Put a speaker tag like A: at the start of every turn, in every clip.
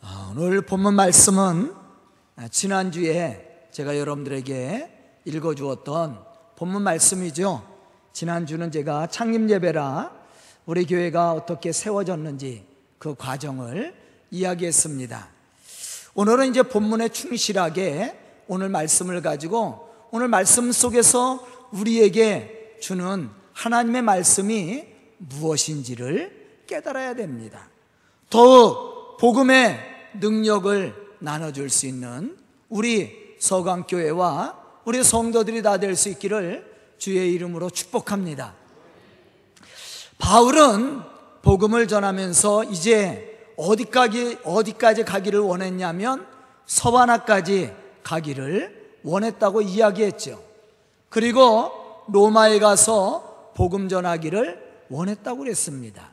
A: 아, 오늘 본문 말씀은 지난주에 제가 여러분들에게 읽어주었던 본문 말씀이죠. 지난주는 제가 창립 예배라 우리 교회가 어떻게 세워졌는지 그 과정을 이야기했습니다. 오늘은 이제 본문에 충실하게 오늘 말씀을 가지고 오늘 말씀 속에서 우리에게 주는 하나님의 말씀이 무엇인지를 깨달아야 됩니다. 더욱 복음의 능력을 나눠줄 수 있는 우리 서강교회와 우리 성도들이 다 될 수 있기를 주의 이름으로 축복합니다. 바울은 복음을 전하면서 이제 어디까지, 어디까지 가기를 원했냐면 서바나까지 가기를 원했다고 이야기했죠. 그리고 로마에 가서 복음 전하기를 원했다고 그랬습니다.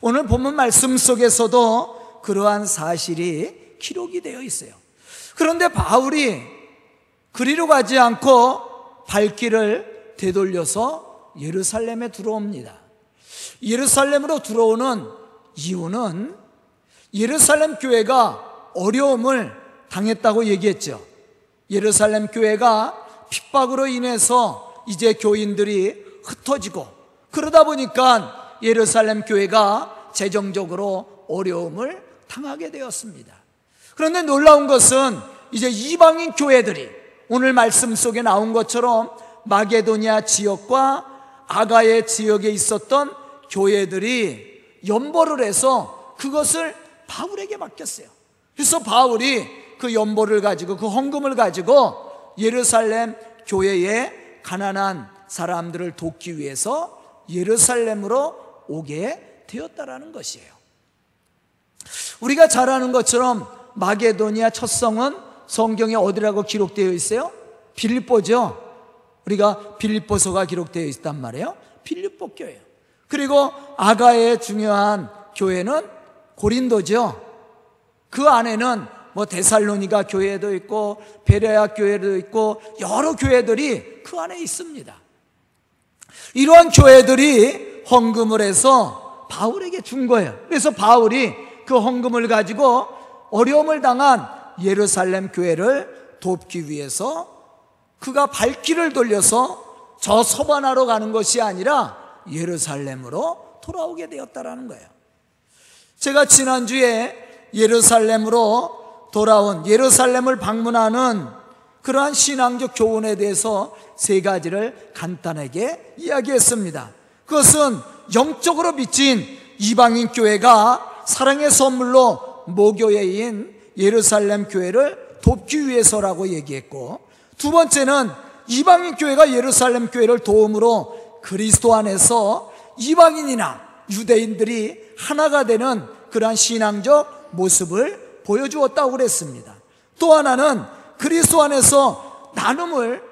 A: 오늘 본문 말씀 속에서도 그러한 사실이 기록이 되어 있어요. 그런데 바울이 그리로 가지 않고 발길을 되돌려서 예루살렘에 들어옵니다. 예루살렘으로 들어오는 이유는 예루살렘 교회가 어려움을 당했다고 얘기했죠. 예루살렘 교회가 핍박으로 인해서 이제 교인들이 흩어지고 그러다 보니까 예루살렘 교회가 재정적으로 어려움을 당하게 되었습니다. 그런데 놀라운 것은 이제 이방인 교회들이 오늘 말씀 속에 나온 것처럼 마게도니아 지역과 아가의 지역에 있었던 교회들이 연보를 해서 그것을 바울에게 맡겼어요. 그래서 바울이 그 연보를 가지고 그 헌금을 가지고 예루살렘 교회에 가난한 사람들을 돕기 위해서 예루살렘으로 오게 되었다라는 것이에요. 우리가 잘 아는 것처럼 마게도니아 첫 성은 성경에 어디라고 기록되어 있어요? 빌립보죠. 우리가 빌립보서가 기록되어 있단 말이에요. 빌립보 교회예요. 그리고 아가의 중요한 교회는 고린도죠. 그 안에는 뭐 데살로니가 교회도 있고 베레아 교회도 있고 여러 교회들이 그 안에 있습니다. 이러한 교회들이 헌금을 해서 바울에게 준 거예요. 그래서 바울이 그 헌금을 가지고 어려움을 당한 예루살렘 교회를 돕기 위해서 그가 발길을 돌려서 저 서반하러 가는 것이 아니라 예루살렘으로 돌아오게 되었다라는 거예요. 제가 지난주에 예루살렘으로 돌아온 예루살렘을 방문하는 그러한 신앙적 교훈에 대해서 세 가지를 간단하게 이야기했습니다. 그것은 영적으로 미친 이방인 교회가 사랑의 선물로 모교회인 예루살렘 교회를 돕기 위해서라고 얘기했고 두 번째는 이방인 교회가 예루살렘 교회를 도움으로 그리스도 안에서 이방인이나 유대인들이 하나가 되는 그러한 신앙적 모습을 보여주었다고 그랬습니다. 또 하나는 그리스도 안에서 나눔을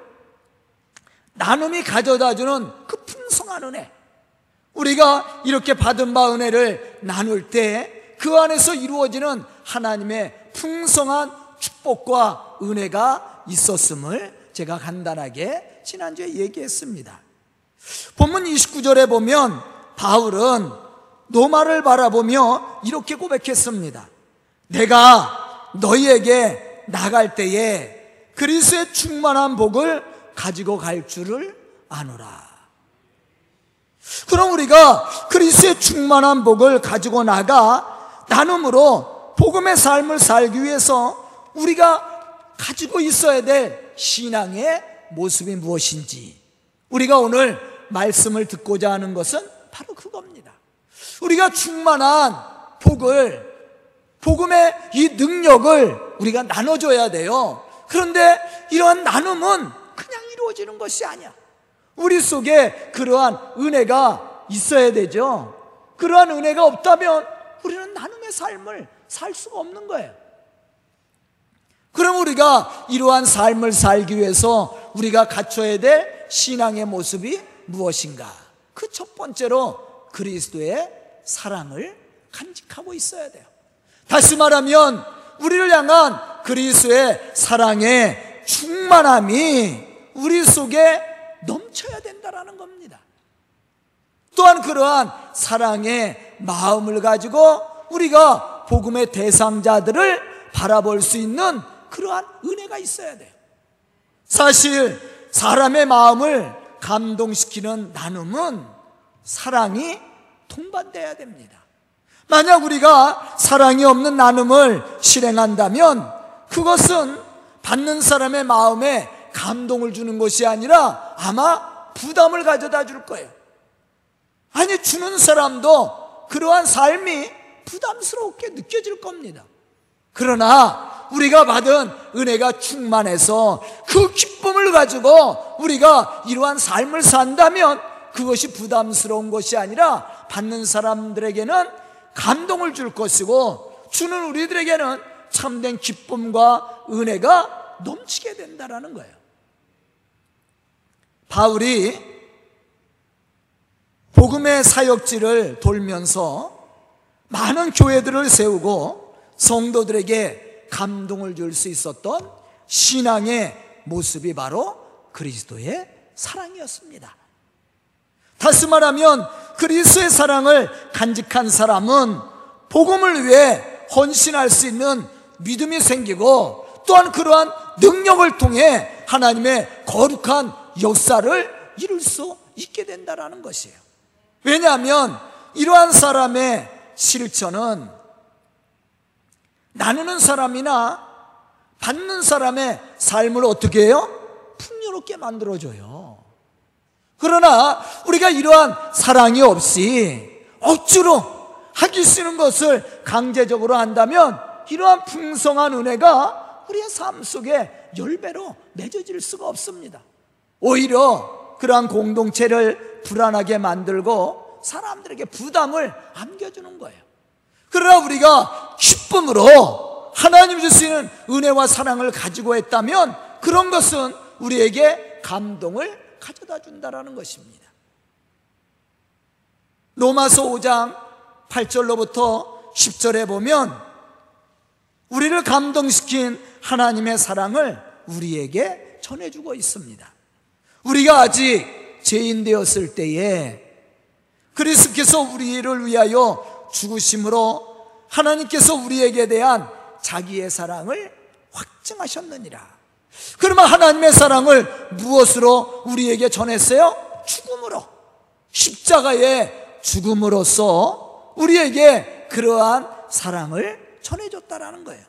A: 나눔이 가져다 주는 그 풍성한 은혜. 우리가 이렇게 받은 바 은혜를 나눌 때 그 안에서 이루어지는 하나님의 풍성한 축복과 은혜가 있었음을 제가 간단하게 지난주에 얘기했습니다. 본문 29절에 보면 바울은 노마를 바라보며 이렇게 고백했습니다. 내가 너희에게 나갈 때에 그리스의 충만한 복을 가지고 갈 줄을 아노라. 그럼 우리가 그리스의 충만한 복을 가지고 나가 나눔으로 복음의 삶을 살기 위해서 우리가 가지고 있어야 될 신앙의 모습이 무엇인지 우리가 오늘 말씀을 듣고자 하는 것은 바로 그겁니다. 우리가 충만한 복을 복음의 이 능력을 우리가 나눠줘야 돼요. 그런데 이러한 나눔은 그냥 이루어지는 것이 아니야. 우리 속에 그러한 은혜가 있어야 되죠. 그러한 은혜가 없다면 우리는 나눔의 삶을 살 수가 없는 거예요. 그럼 우리가 이러한 삶을 살기 위해서 우리가 갖춰야 될 신앙의 모습이 무엇인가? 그 첫 번째로 그리스도의 사랑을 간직하고 있어야 돼요. 다시 말하면 우리를 향한 그리스도의 사랑의 충만함이 우리 속에 넘쳐야 된다라는 겁니다. 또한 그러한 사랑의 마음을 가지고 우리가 복음의 대상자들을 바라볼 수 있는 그러한 은혜가 있어야 돼요. 사실 사람의 마음을 감동시키는 나눔은 사랑이 동반돼야 됩니다. 만약 우리가 사랑이 없는 나눔을 실행한다면 그것은 받는 사람의 마음에 감동을 주는 것이 아니라 아마 부담을 가져다 줄 거예요. 아니, 주는 사람도 그러한 삶이 부담스럽게 느껴질 겁니다. 그러나 우리가 받은 은혜가 충만해서 그 기쁨을 가지고 우리가 이러한 삶을 산다면 그것이 부담스러운 것이 아니라 받는 사람들에게는 감동을 줄 것이고 주는 우리들에게는 참된 기쁨과 은혜가 넘치게 된다라는 거예요. 바울이 복음의 사역지를 돌면서 많은 교회들을 세우고 성도들에게 감동을 줄 수 있었던 신앙의 모습이 바로 그리스도의 사랑이었습니다. 다시 말하면 그리스도의 사랑을 간직한 사람은 복음을 위해 헌신할 수 있는 믿음이 생기고 또한 그러한 능력을 통해 하나님의 거룩한 역사를 이룰 수 있게 된다라는 것이에요. 왜냐하면 이러한 사람의 실천은 나누는 사람이나 받는 사람의 삶을 어떻게 해요? 풍요롭게 만들어줘요. 그러나 우리가 이러한 사랑이 없이 억지로 하기 싫은 것을 강제적으로 한다면 이러한 풍성한 은혜가 우리의 삶 속에 열배로 맺어질 수가 없습니다. 오히려 그러한 공동체를 불안하게 만들고 사람들에게 부담을 안겨주는 거예요. 그러나 우리가 기쁨으로 하나님 주시는 은혜와 사랑을 가지고 했다면 그런 것은 우리에게 감동을 가져다 준다라는 것입니다. 로마서 5장 8절로부터 10절에 보면 우리를 감동시킨 하나님의 사랑을 우리에게 전해주고 있습니다. 우리가 아직 죄인 되었을 때에 그리스께서 우리를 위하여 죽으심으로 하나님께서 우리에게 대한 자기의 사랑을 확증하셨느니라. 그러면 하나님의 사랑을 무엇으로 우리에게 전했어요? 죽음으로. 십자가의 죽음으로써 우리에게 그러한 사랑을 전해줬다라는 거예요.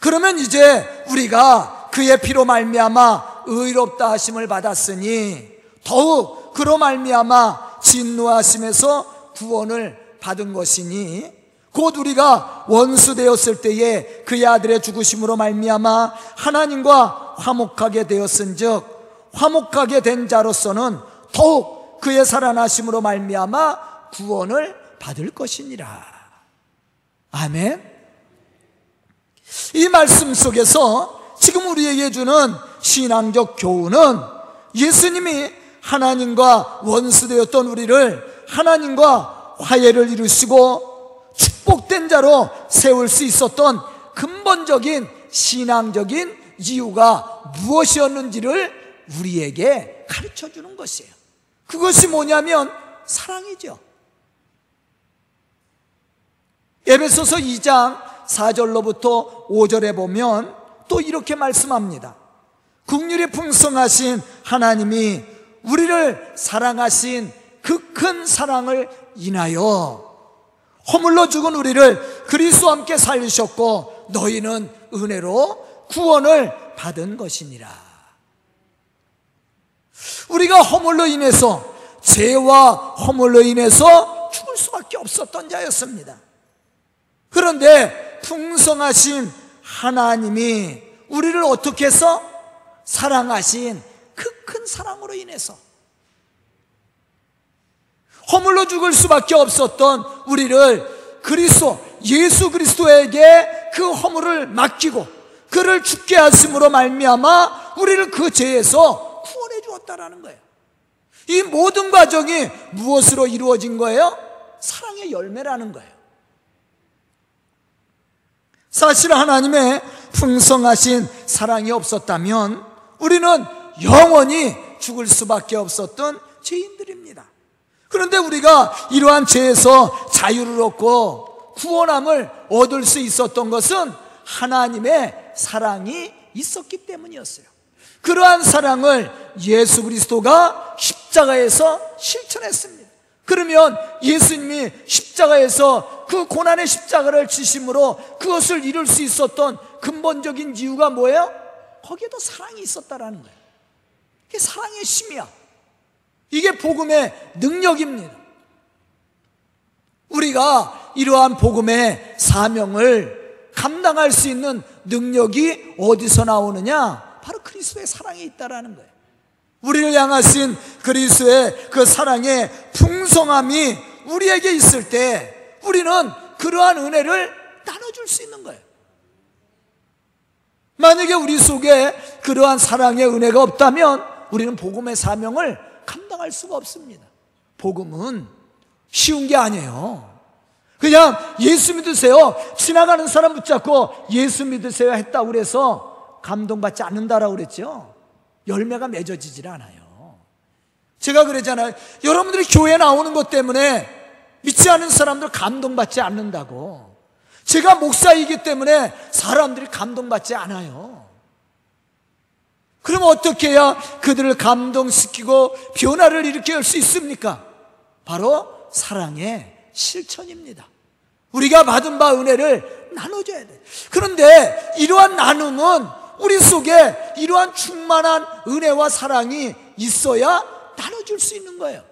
A: 그러면 이제 우리가 그의 피로 말미암아 의롭다 하심을 받았으니 더욱 그로 말미암아 진노하심에서 구원을 받은 것이니 곧 우리가 원수 되었을 때에 그의 아들의 죽으심으로 말미암아 하나님과 화목하게 되었은즉 화목하게 된 자로서는 더욱 그의 살아나심으로 말미암아 구원을 받을 것이니라. 아멘. 이 말씀 속에서 지금 우리에게 주는 신앙적 교훈은 예수님이 하나님과 원수되었던 우리를 하나님과 화해를 이루시고 축복된 자로 세울 수 있었던 근본적인 신앙적인 이유가 무엇이었는지를 우리에게 가르쳐 주는 것이에요. 그것이 뭐냐면 사랑이죠. 에베소서 2장 4절로부터 5절에 보면 또 이렇게 말씀합니다. 국률이 풍성하신 하나님이 우리를 사랑하신 그 큰 사랑을 인하여 허물로 죽은 우리를 그리스도와 함께 살리셨고 너희는 은혜로 구원을 받은 것이니라. 우리가 허물로 인해서 죄와 허물로 인해서 죽을 수밖에 없었던 자였습니다. 그런데 풍성하신 하나님이 우리를 어떻게 해서 사랑하신 그 큰 사랑으로 인해서 허물로 죽을 수밖에 없었던 우리를 그리스도 예수 그리스도에게 그 허물을 맡기고 그를 죽게 하심으로 말미암아 우리를 그 죄에서 구원해 주었다라는 거예요. 이 모든 과정이 무엇으로 이루어진 거예요? 사랑의 열매라는 거예요. 사실 하나님의 풍성하신 사랑이 없었다면 우리는 영원히 죽을 수밖에 없었던 죄인들입니다. 그런데 우리가 이러한 죄에서 자유를 얻고 구원함을 얻을 수 있었던 것은 하나님의 사랑이 있었기 때문이었어요. 그러한 사랑을 예수 그리스도가 십자가에서 실천했습니다. 그러면 예수님이 십자가에서 그 고난의 십자가를 지심으로 그것을 이룰 수 있었던 근본적인 이유가 뭐예요? 거기에도 사랑이 있었다라는 거예요. 이게 사랑의 심이야. 이게 복음의 능력입니다. 우리가 이러한 복음의 사명을 감당할 수 있는 능력이 어디서 나오느냐? 바로 그리스도의 사랑에 있다라는 거예요. 우리를 향하신 그리스도의 그 사랑의 풍성함이 우리에게 있을 때 우리는 그러한 은혜를 나눠줄 수 있는 거예요. 만약에 우리 속에 그러한 사랑의 은혜가 없다면 우리는 복음의 사명을 감당할 수가 없습니다. 복음은 쉬운 게 아니에요. 그냥 예수 믿으세요. 지나가는 사람 붙잡고 예수 믿으세요 했다고 그래서 감동받지 않는다라고 그랬죠. 열매가 맺어지질 않아요. 제가 그랬잖아요. 여러분들이 교회 나오는 것 때문에 믿지 않는 사람들 감동받지 않는다고. 제가 목사이기 때문에 사람들이 감동받지 않아요. 그럼 어떻게 해야 그들을 감동시키고 변화를 일으킬 수 있습니까? 바로 사랑의 실천입니다. 우리가 받은 바 은혜를 나눠줘야 돼. 그런데 이러한 나눔은 우리 속에 이러한 충만한 은혜와 사랑이 있어야 나눠줄 수 있는 거예요.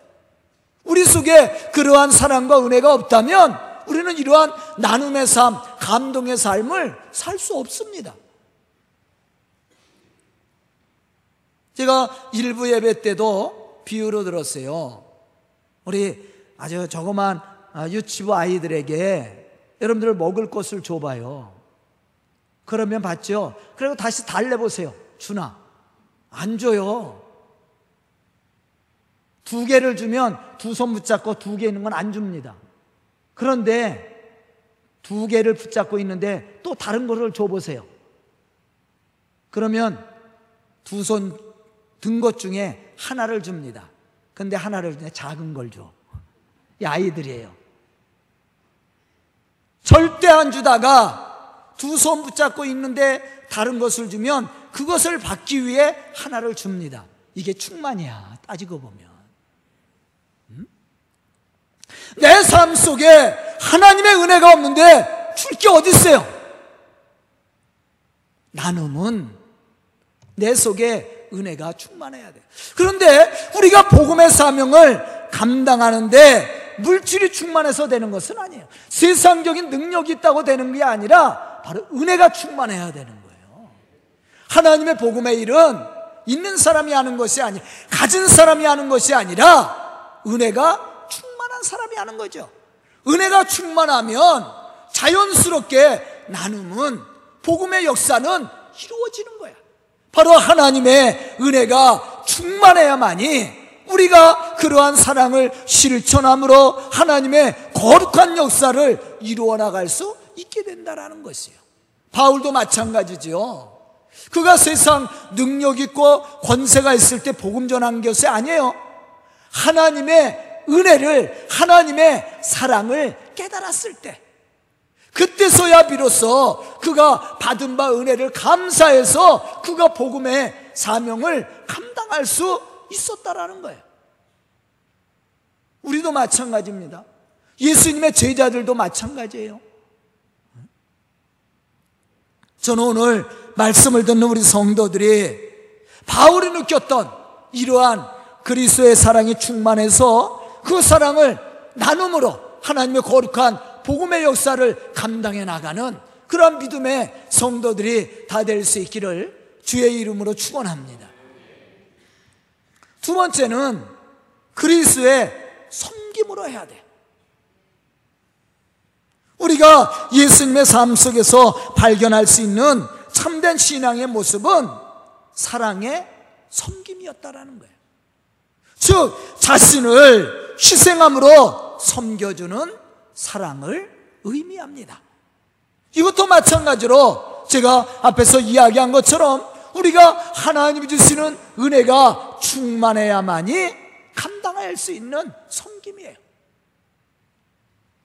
A: 우리 속에 그러한 사랑과 은혜가 없다면 우리는 이러한 나눔의 삶, 감동의 삶을 살 수 없습니다. 제가 일부 예배 때도 비유로 들었어요. 우리 아주 저거만 유치부 아이들에게 여러분들 먹을 것을 줘봐요. 그러면 받죠. 그리고 다시 달래보세요. 주나. 안 줘요. 두 개를 주면 두 손 붙잡고 두 개 있는 건 안 줍니다. 그런데 두 개를 붙잡고 있는데 또 다른 거를 줘보세요. 그러면 두 손 든 것 중에 하나를 줍니다. 근데 하나를 그냥 작은 걸 줘. 이 아이들이에요. 절대 안 주다가 두 손 붙잡고 있는데 다른 것을 주면 그것을 받기 위해 하나를 줍니다. 이게 충만이야. 따지고 보면. 음? 내삶 속에 하나님의 은혜가 없는데 줄 게 어디 있어요? 나눔은 내 속에 은혜가 충만해야 돼. 그런데 우리가 복음의 사명을 감당하는데 물질이 충만해서 되는 것은 아니에요. 세상적인 능력이 있다고 되는 게 아니라 바로 은혜가 충만해야 되는 거예요. 하나님의 복음의 일은 있는 사람이 하는 것이 아니, 가진 사람이 하는 것이 아니라 은혜가 한 사람이 하는 거죠. 은혜가 충만하면 자연스럽게 나눔은 복음의 역사는 이루어지는 거야. 바로 하나님의 은혜가 충만해야만이 우리가 그러한 사랑을 실천함으로 하나님의 거룩한 역사를 이루어 나갈 수 있게 된다라는 것이에요. 바울도 마찬가지죠. 그가 세상 능력 있고 권세가 있을 때 복음 전한 것이 아니에요. 하나님의 은혜를 하나님의 사랑을 깨달았을 때 그때서야 비로소 그가 받은 바 은혜를 감사해서 그가 복음의 사명을 감당할 수 있었다라는 거예요. 우리도 마찬가지입니다. 예수님의 제자들도 마찬가지예요. 저는 오늘 말씀을 듣는 우리 성도들이 바울이 느꼈던 이러한 그리스도의 사랑이 충만해서 그 사랑을 나눔으로 하나님의 거룩한 복음의 역사를 감당해 나가는 그런 믿음의 성도들이 다 될 수 있기를 주의 이름으로 축원합니다. 두 번째는 그리스의 섬김으로 해야 돼. 우리가 예수님의 삶 속에서 발견할 수 있는 참된 신앙의 모습은 사랑의 섬김이었다라는 거예요. 즉, 자신을 희생함으로 섬겨주는 사랑을 의미합니다. 이것도 마찬가지로 제가 앞에서 이야기한 것처럼 우리가 하나님이 주시는 은혜가 충만해야만이 감당할 수 있는 섬김이에요.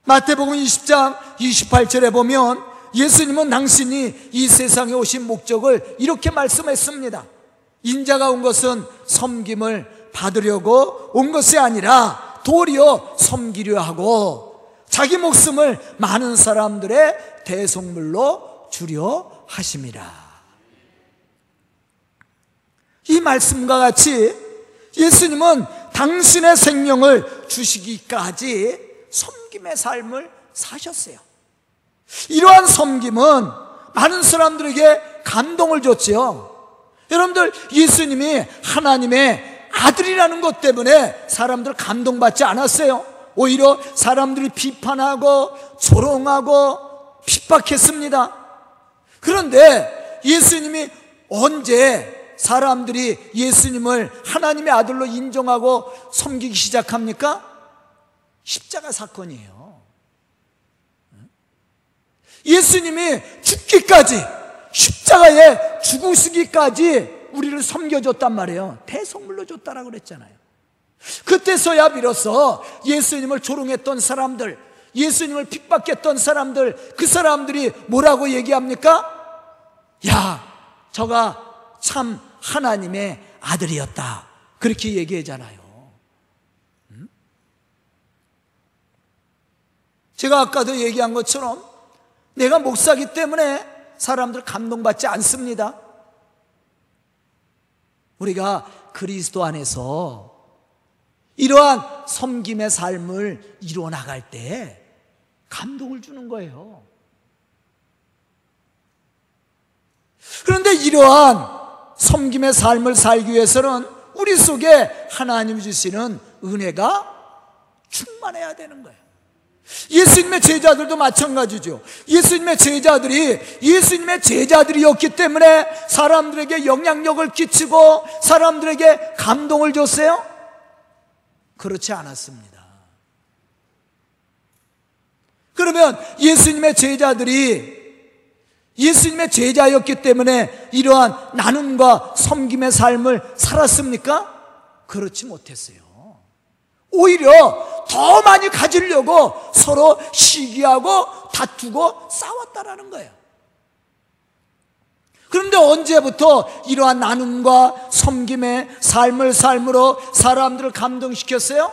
A: 마태복음 20장 28절에 보면 예수님은 당신이 이 세상에 오신 목적을 이렇게 말씀했습니다. 인자가 온 것은 섬김을 받으려고 온 것이 아니라 도리어 섬기려 하고 자기 목숨을 많은 사람들의 대속물로 주려 하심이라. 이 말씀과 같이 예수님은 당신의 생명을 주시기까지 섬김의 삶을 사셨어요. 이러한 섬김은 많은 사람들에게 감동을 줬지요. 여러분들 예수님이 하나님의 아들이라는 것 때문에 사람들 감동받지 않았어요. 오히려 사람들이 비판하고 조롱하고 핍박했습니다. 그런데 예수님이 언제 사람들이 예수님을 하나님의 아들로 인정하고 섬기기 시작합니까? 십자가 사건이에요. 예수님이 죽기까지 십자가에 죽으시기까지 우리를 섬겨줬단 말이에요. 대성물로 줬다라고 그랬잖아요. 그때서야 비로소 예수님을 조롱했던 사람들, 예수님을 핍박했던 사람들, 그 사람들이 뭐라고 얘기합니까? 야, 저가 참 하나님의 아들이었다. 그렇게 얘기하잖아요. 음? 제가 아까도 얘기한 것처럼 내가 목사기 때문에 사람들 감동받지 않습니다. 우리가 그리스도 안에서 이러한 섬김의 삶을 이루어 나갈 때 감동을 주는 거예요. 그런데 이러한 섬김의 삶을 살기 위해서는 우리 속에 하나님 주시는 은혜가 충만해야 되는 거예요. 예수님의 제자들도 마찬가지죠. 예수님의 제자들이 예수님의 제자들이었기 때문에 사람들에게 영향력을 끼치고 사람들에게 감동을 줬어요? 그렇지 않았습니다. 그러면 예수님의 제자들이 예수님의 제자였기 때문에 이러한 나눔과 섬김의 삶을 살았습니까? 그렇지 못했어요. 오히려 더 많이 가지려고 서로 시기하고 다투고 싸웠다라는 거예요. 그런데 언제부터 이러한 나눔과 섬김의 삶을 삶으로 사람들을 감동시켰어요?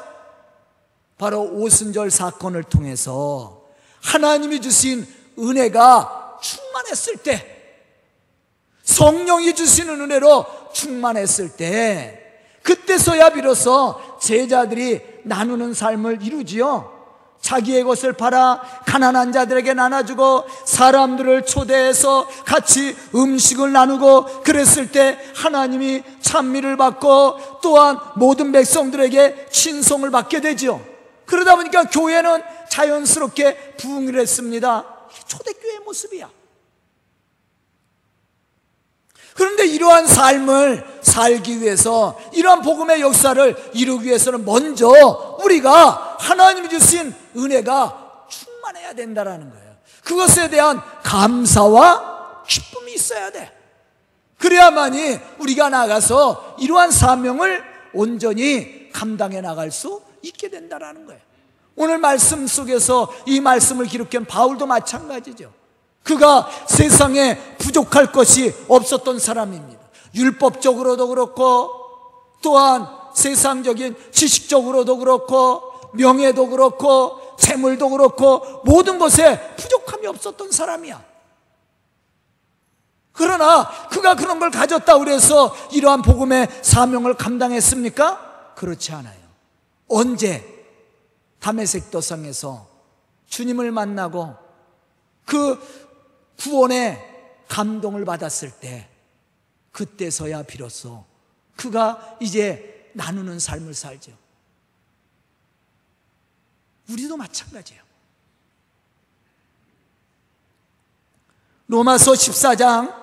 A: 바로 오순절 사건을 통해서 하나님이 주신 은혜가 충만했을 때, 성령이 주시는 은혜로 충만했을 때, 그때서야 비로소 제자들이 나누는 삶을 이루지요. 자기의 것을 팔아 가난한 자들에게 나눠주고 사람들을 초대해서 같이 음식을 나누고 그랬을 때 하나님이 찬미를 받고 또한 모든 백성들에게 친송을 받게 되지요. 그러다 보니까 교회는 자연스럽게 부흥을 했습니다. 초대교회의 모습이야. 그런데 이러한 삶을 살기 위해서 이러한 복음의 역사를 이루기 위해서는 먼저 우리가 하나님이 주신 은혜가 충만해야 된다라는 거예요. 그것에 대한 감사와 기쁨이 있어야 돼. 그래야만이 우리가 나가서 이러한 사명을 온전히 감당해 나갈 수 있게 된다라는 거예요. 오늘 말씀 속에서 이 말씀을 기록한 바울도 마찬가지죠. 그가 세상에 부족할 것이 없었던 사람입니다. 율법적으로도 그렇고 또한 세상적인 지식적으로도 그렇고 명예도 그렇고 재물도 그렇고 모든 것에 부족함이 없었던 사람이야. 그러나 그가 그런 걸 가졌다 그래서 이러한 복음의 사명을 감당했습니까? 그렇지 않아요. 언제 담에색 도성에서 주님을 만나고 그 구원의 감동을 받았을 때 그때서야 비로소 그가 이제 나누는 삶을 살죠. 우리도 마찬가지예요. 로마서 14장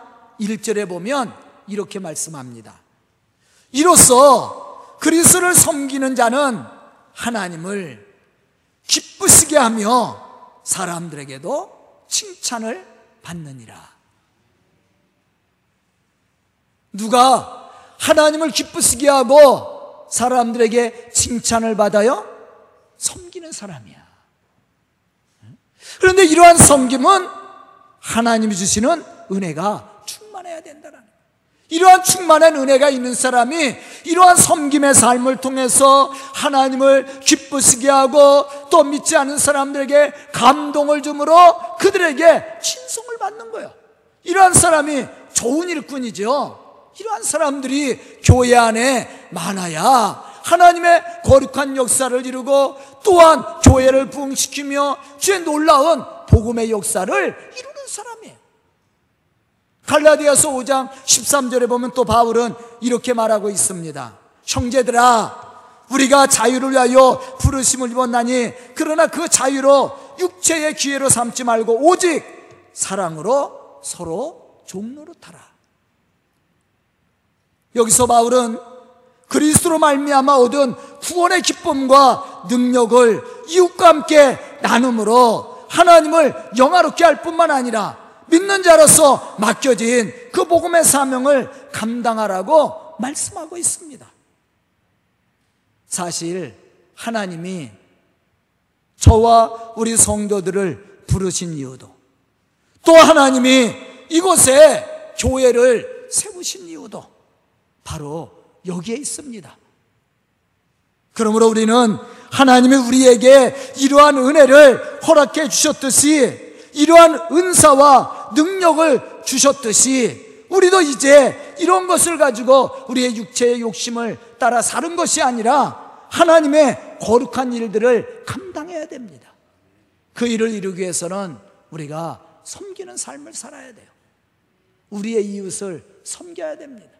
A: 1절에 보면 이렇게 말씀합니다. 이로써 그리스를 섬기는 자는 하나님을 기쁘시게 하며 사람들에게도 칭찬을 받느니라. 누가 하나님을 기쁘시게 하고 사람들에게 칭찬을 받아요? 섬기는 사람이야. 그런데 이러한 섬김은 하나님이 주시는 은혜가 충만해야 된다는. 이러한 충만한 은혜가 있는 사람이 이러한 섬김의 삶을 통해서 하나님을 기쁘시게 하고 또 믿지 않은 사람들에게 감동을 주므로 그들에게 친송을 받는 거예요. 이러한 사람이 좋은 일꾼이죠. 이러한 사람들이 교회 안에 많아야 하나님의 거룩한 역사를 이루고 또한 교회를 부흥시키며 주의 놀라운 복음의 역사를 이루는 사람이에요. 갈라디아서 5장 13절에 보면 또 바울은 이렇게 말하고 있습니다. 형제들아, 우리가 자유를 위하여 부르심을 입었나니 그러나 그 자유로 육체의 기회로 삼지 말고 오직 사랑으로 서로 타라. 여기서 바울은 그리스도로 말미암아 얻은 구원의 기쁨과 능력을 이웃과 함께 나눔으로 하나님을 영화롭게 할 뿐만 아니라 믿는 자로서 맡겨진 그 복음의 사명을 감당하라고 말씀하고 있습니다. 사실 하나님이 저와 우리 성도들을 부르신 이유도 또 하나님이 이곳에 교회를 세우신 이유도 바로 여기에 있습니다. 그러므로 우리는 하나님이 우리에게 이러한 은혜를 허락해 주셨듯이 이러한 은사와 능력을 주셨듯이 우리도 이제 이런 것을 가지고 우리의 육체의 욕심을 따라 사는 것이 아니라 하나님의 거룩한 일들을 감당해야 됩니다. 그 일을 이루기 위해서는 우리가 섬기는 삶을 살아야 돼요. 우리의 이웃을 섬겨야 됩니다.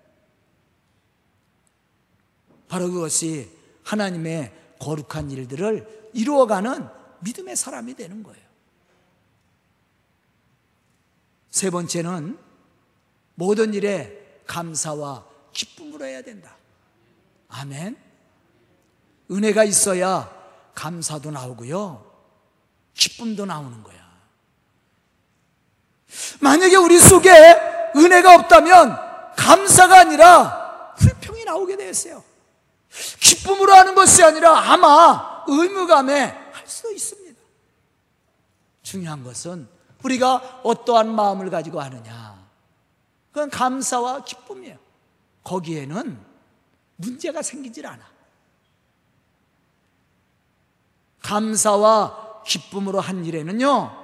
A: 바로 그것이 하나님의 거룩한 일들을 이루어가는 믿음의 사람이 되는 거예요. 세 번째는 모든 일에 감사와 기쁨으로 해야 된다. 아멘. 은혜가 있어야 감사도 나오고요. 기쁨도 나오는 거야. 만약에 우리 속에 은혜가 없다면 감사가 아니라 불평이 나오게 되었어요. 기쁨으로 하는 것이 아니라 아마 의무감에 할 수도 있습니다. 중요한 것은 우리가 어떠한 마음을 가지고 하느냐. 그건 감사와 기쁨이에요. 거기에는 문제가 생기질 않아. 감사와 기쁨으로 한 일에는요,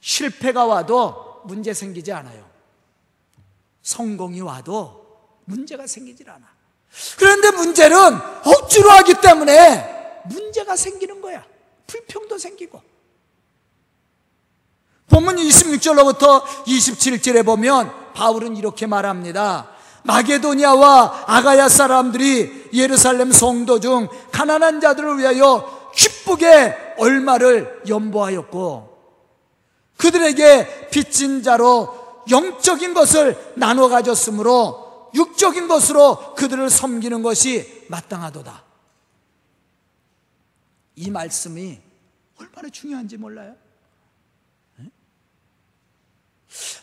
A: 실패가 와도 문제 생기지 않아요. 성공이 와도 문제가 생기질 않아. 그런데 문제는 억지로 하기 때문에 문제가 생기는 거야. 불평도 생기고. 본문 26절로부터 27절에 보면 바울은 이렇게 말합니다. 마게도니아와 아가야 사람들이 예루살렘 성도 중 가난한 자들을 위하여 기쁘게 얼마를 연보하였고 그들에게 빚진 자로 영적인 것을 나눠 가졌으므로 육적인 것으로 그들을 섬기는 것이 마땅하도다. 이 말씀이 얼마나 중요한지 몰라요?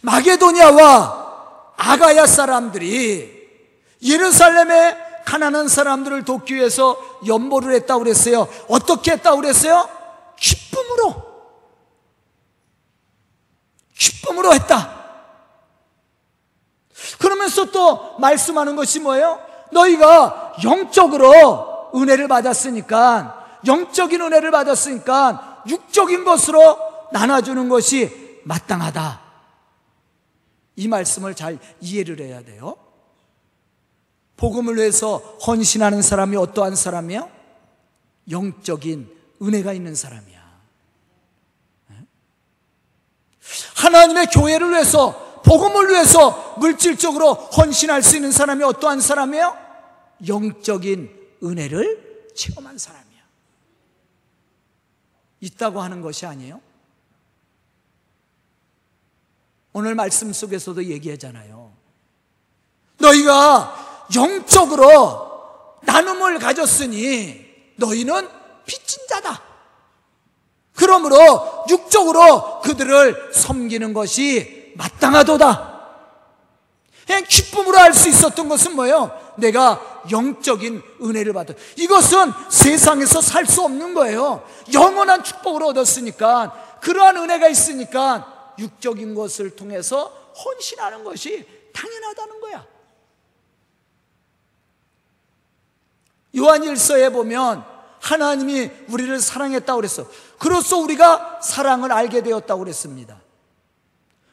A: 마게도니아와 아가야 사람들이 예루살렘의 가난한 사람들을 돕기 위해서 연보를 했다고 그랬어요. 어떻게 했다고 그랬어요? 기쁨으로. 기쁨으로 했다. 그러면서 또 말씀하는 것이 뭐예요? 너희가 영적으로 은혜를 받았으니까, 영적인 은혜를 받았으니까, 육적인 것으로 나눠주는 것이 마땅하다. 이 말씀을 잘 이해를 해야 돼요. 복음을 위해서 헌신하는 사람이 어떠한 사람이요? 영적인 은혜가 있는 사람이야. 하나님의 교회를 위해서, 복음을 위해서 물질적으로 헌신할 수 있는 사람이 어떠한 사람이에요? 영적인 은혜를 체험한 사람이야. 있다고 하는 것이 아니에요? 오늘 말씀 속에서도 얘기하잖아요. 너희가 영적으로 나눔을 가졌으니 너희는 빚진 자다. 그러므로 육적으로 그들을 섬기는 것이 마땅하도다. 그냥 기쁨으로 할수 있었던 것은 뭐예요? 내가 영적인 은혜를 받아. 이것은 세상에서 살 수 없는 거예요. 영원한 축복을 얻었으니까 그러한 은혜가 있으니까 육적인 것을 통해서 헌신하는 것이 당연하다는 거야. 요한 일서에 보면 하나님이 우리를 사랑했다고 그랬어. 그로써 우리가 사랑을 알게 되었다고 그랬습니다.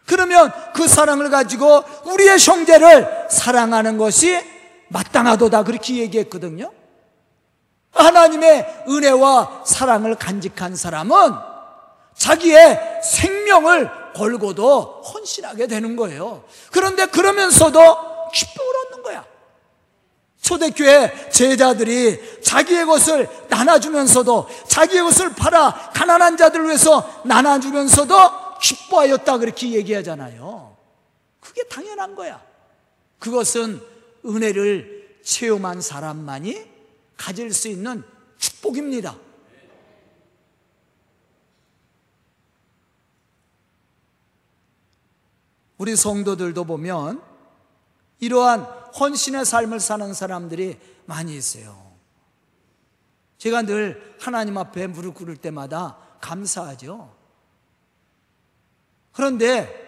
A: 그러면 그 사랑을 가지고 우리의 형제를 사랑하는 것이 마땅하도다 그렇게 얘기했거든요. 하나님의 은혜와 사랑을 간직한 사람은 자기의 생명을 걸고도 헌신하게 되는 거예요. 그런데 그러면서도 기쁨을. 초대교회 제자들이 자기의 것을 나눠주면서도 자기의 것을 팔아 가난한 자들을 위해서 나눠주면서도 기뻐하였다 그렇게 얘기하잖아요. 그게 당연한 거야. 그것은 은혜를 체험한 사람만이 가질 수 있는 축복입니다. 우리 성도들도 보면 이러한 헌신의 삶을 사는 사람들이 많이 있어요. 제가 늘 하나님 앞에 무릎 꿇을 때마다 감사하죠. 그런데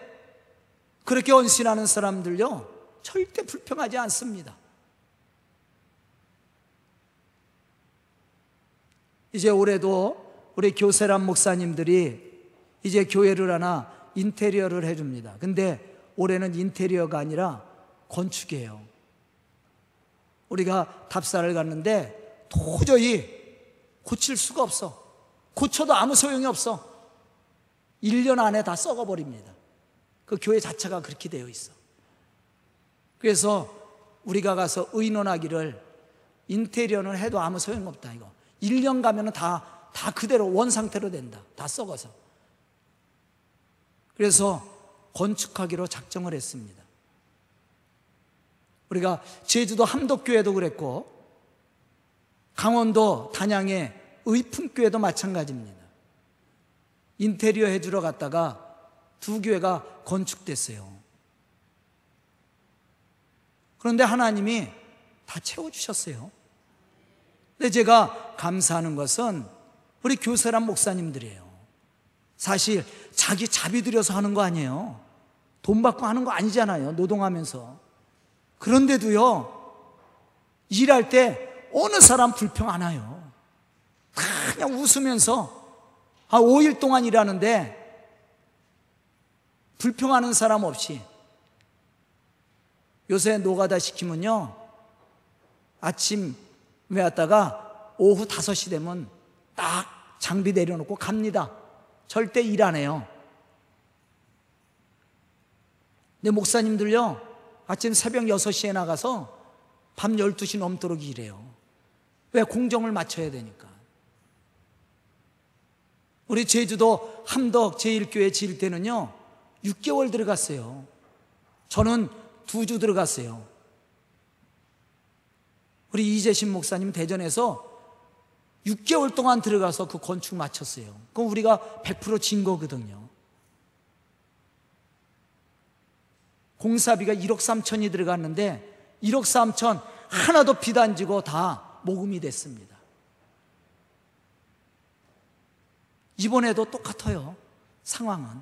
A: 그렇게 헌신하는 사람들요, 절대 불평하지 않습니다. 이제 올해도 우리 교세란 목사님들이 이제 교회를 하나 인테리어를 해줍니다. 근데 올해는 인테리어가 아니라 건축이에요. 우리가 답사를 갔는데 도저히 고칠 수가 없어. 고쳐도 아무 소용이 없어. 1년 안에 다 썩어버립니다. 그 교회 자체가 그렇게 되어 있어. 그래서 우리가 가서 의논하기를 인테리어는 해도 아무 소용없다, 이거. 1년 가면은 다, 다 그대로 원 상태로 된다. 다 썩어서. 그래서 건축하기로 작정을 했습니다. 우리가 제주도 함덕교회도 그랬고, 강원도 단양의 의풍교회도 마찬가지입니다. 인테리어 해주러 갔다가 두 교회가 건축됐어요. 그런데 하나님이 다 채워주셨어요. 근데 제가 감사하는 것은 우리 교세란 목사님들이에요. 사실 자기 자비 들여서 하는 거 아니에요. 돈 받고 하는 거 아니잖아요. 노동하면서. 그런데도요, 일할 때 어느 사람 불평 안 해요. 그냥 웃으면서, 아, 5일 동안 일하는데, 불평하는 사람 없이. 요새 노가다 시키면요, 아침에 왔다가 오후 5시 되면 딱 장비 내려놓고 갑니다. 절대 일 안 해요. 근데 목사님들요, 아침 새벽 6시에 나가서 밤 12시 넘도록 일해요. 왜? 공정을 맞춰야 되니까. 우리 제주도 함덕 제1교회 지을 때는요, 6개월 들어갔어요. 저는 두 주 들어갔어요. 우리 이재신 목사님 대전에서 6개월 동안 들어가서 그 건축 마쳤어요. 그럼 우리가 100%진 거거든요. 공사비가 1억 3천이 들어갔는데 1억 3천 하나도 비단 지고 다 모금이 됐습니다. 이번에도 똑같아요. 상황은.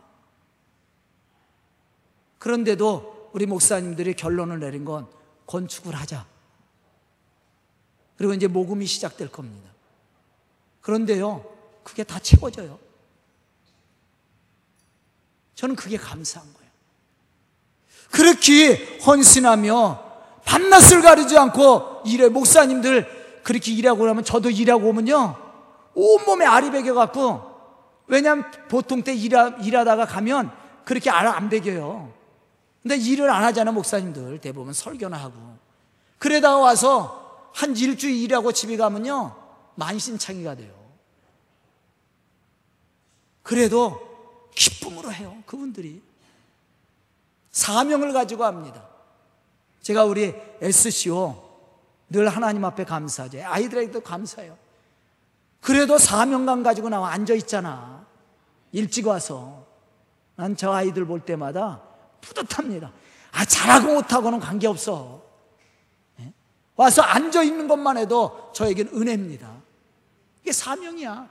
A: 그런데도 우리 목사님들이 결론을 내린 건 건축을 하자. 그리고 이제 모금이 시작될 겁니다. 그런데요, 그게 다 채워져요. 저는 그게 감사한 거예요. 그렇게 헌신하며 밤낮을 가리지 않고 일해. 목사님들 그렇게 일하고 그러면 저도 일하고 오면요. 온몸에 알이 배겨갖고 왜냐하면 보통 때 일하, 일하다가 가면 그렇게 알안 배겨요. 근데 일을 안 하잖아 목사님들. 대부분 설교나 하고. 그러다가 와서 한 일주일 일하고 집에 가면요. 만신창이가 돼요. 그래도 기쁨으로 해요 그분들이 사명을 가지고 합니다. 제가 우리 SCO 늘 하나님 앞에 감사하죠. 아이들에게도 감사해요. 그래도 사명감 가지고 나와 앉아 있잖아. 일찍 와서. 난 저 아이들 볼 때마다 뿌듯합니다. 아, 잘하고 못하고는 관계없어. 네? 와서 앉아 있는 것만 해도 저에겐 은혜입니다. 이게 사명이야.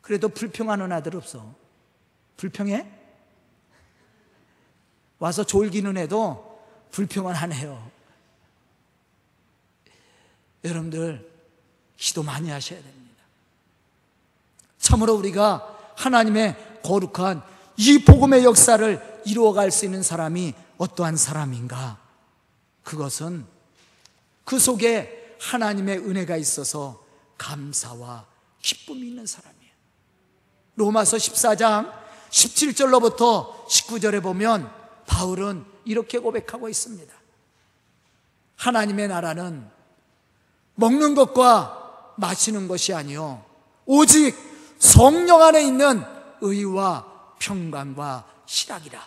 A: 그래도 불평하는 아들 없어. 불평해? 와서 졸기는 애도 불평은 안 해요. 여러분들, 기도 많이 하셔야 됩니다. 참으로 우리가 하나님의 거룩한 이 복음의 역사를 이루어갈 수 있는 사람이 어떠한 사람인가? 그것은 그 속에 하나님의 은혜가 있어서 감사와 기쁨이 있는 사람이에요. 로마서 14장 17절로부터 19절에 보면 바울은 이렇게 고백하고 있습니다. 하나님의 나라는 먹는 것과 마시는 것이 아니요 오직 성령 안에 있는 의와 평강과 실학이라.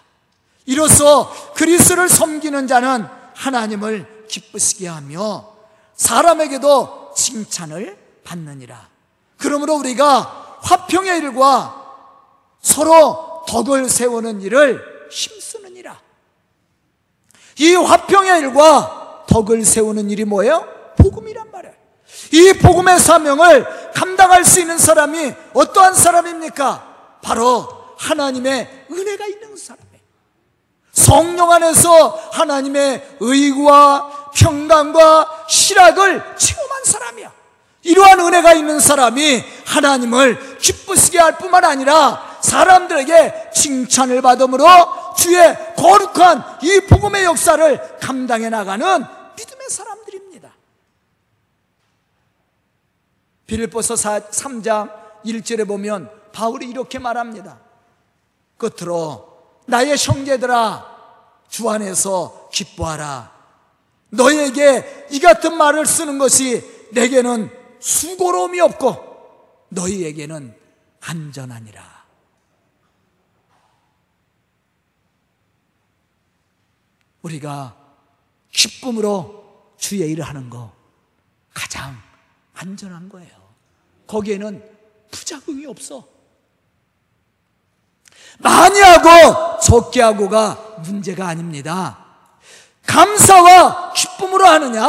A: 이로써 그리스를 섬기는 자는 하나님을 기쁘시게 하며 사람에게도 칭찬을 받느니라. 그러므로 우리가 화평의 일과 서로 덕을 세우는 일을 힘쓰느니라. 이 화평의 일과 덕을 세우는 일이 뭐예요? 복음이란 말이에요. 이 복음의 사명을 감당할 수 있는 사람이 어떠한 사람입니까? 바로 하나님의 은혜가 있는 사람이에요. 성령 안에서 하나님의 의와 평강과 실학을 체험한 사람이야. 이러한 은혜가 있는 사람이 하나님을 기쁘시게 할 뿐만 아니라 사람들에게 칭찬을 받음으로 주의 거룩한 이 복음의 역사를 감당해 나가는 믿음의 사람들입니다. 빌립보서 3장 1절에 보면 바울이 이렇게 말합니다. 끝으로 나의 형제들아 주 안에서 기뻐하라. 너희에게 이 같은 말을 쓰는 것이 내게는 수고로움이 없고 너희에게는 안전하니라. 우리가 기쁨으로 주의 일을 하는 거 가장 안전한 거예요. 거기에는 부작용이 없어. 많이 하고 적게 하고가 문제가 아닙니다. 감사와 기쁨으로 하느냐,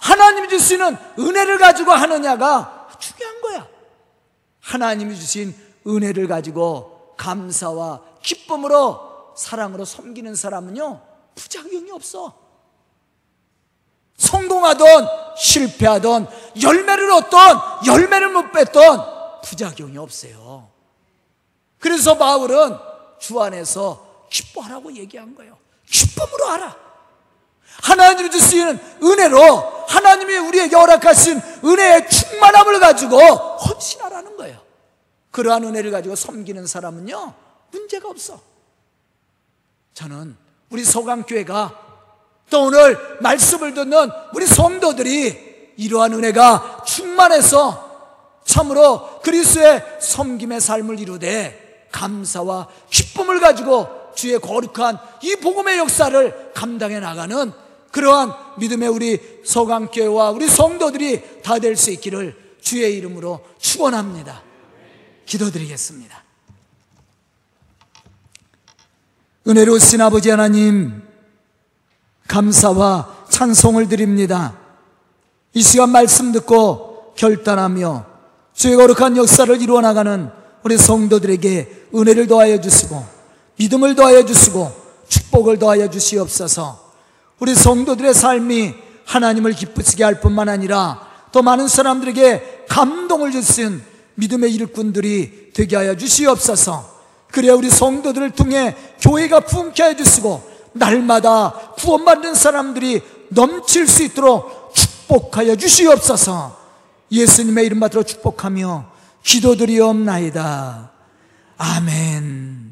A: 하나님이 주시는 은혜를 가지고 하느냐가 중요한 거야. 하나님이 주신 은혜를 가지고 감사와 기쁨으로 사랑으로 섬기는 사람은요, 부작용이 없어. 성공하던 실패하던 열매를 얻던 열매를 못 뺐던 부작용이 없어요. 그래서 바울은 주 안에서 기뻐하라고 얘기한 거예요. 기쁨으로 하라. 하나님이 주시는 은혜로 하나님이 우리에게 허락하신 은혜의 충만함을 가지고 헌신하라는 거예요. 그러한 은혜를 가지고 섬기는 사람은요, 문제가 없어. 저는 우리 소강교회가 또 오늘 말씀을 듣는 우리 성도들이 이러한 은혜가 충만해서 참으로 그리스의 섬김의 삶을 이루되 감사와 기쁨을 가지고 주의 거룩한 이 복음의 역사를 감당해 나가는 그러한 믿음의 우리 서강교회와 우리 성도들이 다 될 수 있기를 주의 이름으로 축원합니다. 기도드리겠습니다. 은혜로우신 아버지 하나님 감사와 찬송을 드립니다. 이 시간 말씀 듣고 결단하며 주의 거룩한 역사를 이루어 나가는 우리 성도들에게 은혜를 더하여 주시고 믿음을 더하여 주시고 축복을 더하여 주시옵소서. 우리 성도들의 삶이 하나님을 기쁘시게 할 뿐만 아니라 또 많은 사람들에게 감동을 주신 믿음의 일꾼들이 되게 하여 주시옵소서. 그래야 우리 성도들을 통해 교회가 품게 해 주시고 날마다 구원받는 사람들이 넘칠 수 있도록 축복하여 주시옵소서. 예수님의 이름 받들어 축복하며 기도드리옵나이다. 아멘.